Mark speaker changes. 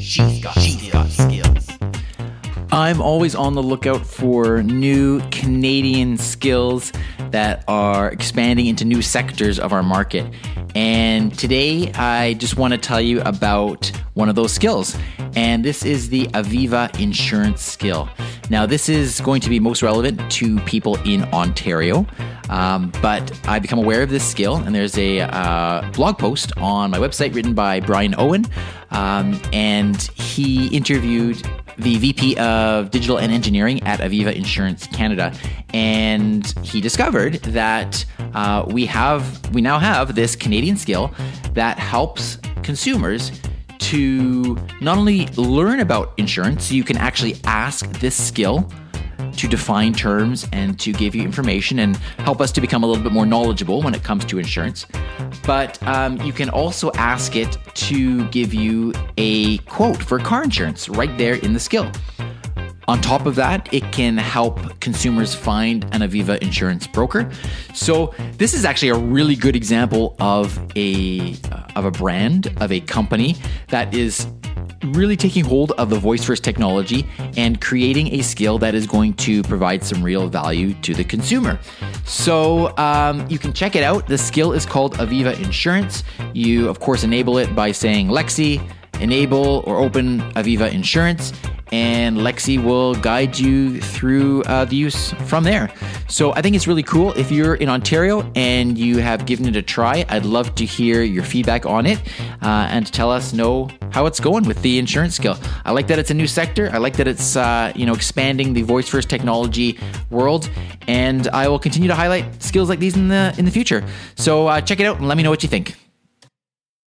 Speaker 1: She's got, got skills. I'm always on the lookout for new Canadian skills that are expanding into new sectors of our market. And today, I just want to tell you about one of those skills. And this is the Aviva insurance skill. Now, this is going to be most relevant to people in Ontario, um, but I become aware of this skill, and there's a uh, blog post on my website written by Brian Owen, um, and he interviewed the VP of Digital and Engineering at Aviva Insurance Canada, and he discovered that uh, we have we now have this Canadian skill that helps consumers to not only learn about insurance, you can actually ask this skill to define terms and to give you information and help us to become a little bit more knowledgeable when it comes to insurance. But um, you can also ask it to give you a quote for car insurance right there in the skill. On top of that, it can help consumers find an Aviva insurance broker. So this is actually a really good example of a of a brand of a company that is really taking hold of the voice first technology and creating a skill that is going to provide some real value to the consumer. So um, you can check it out. The skill is called Aviva Insurance. You, of course, enable it by saying Lexi, enable or open Aviva Insurance, and Lexi will guide you through uh, the use from there. So I think it's really cool. If you're in Ontario and you have given it a try, I'd love to hear your feedback on it uh, and tell us know how it's going with the insurance skill. I like that it's a new sector. I like that it's uh, you know expanding the voice first technology world, and I will continue to highlight skills like these in the in the future. So uh, check it out and let me know what you think.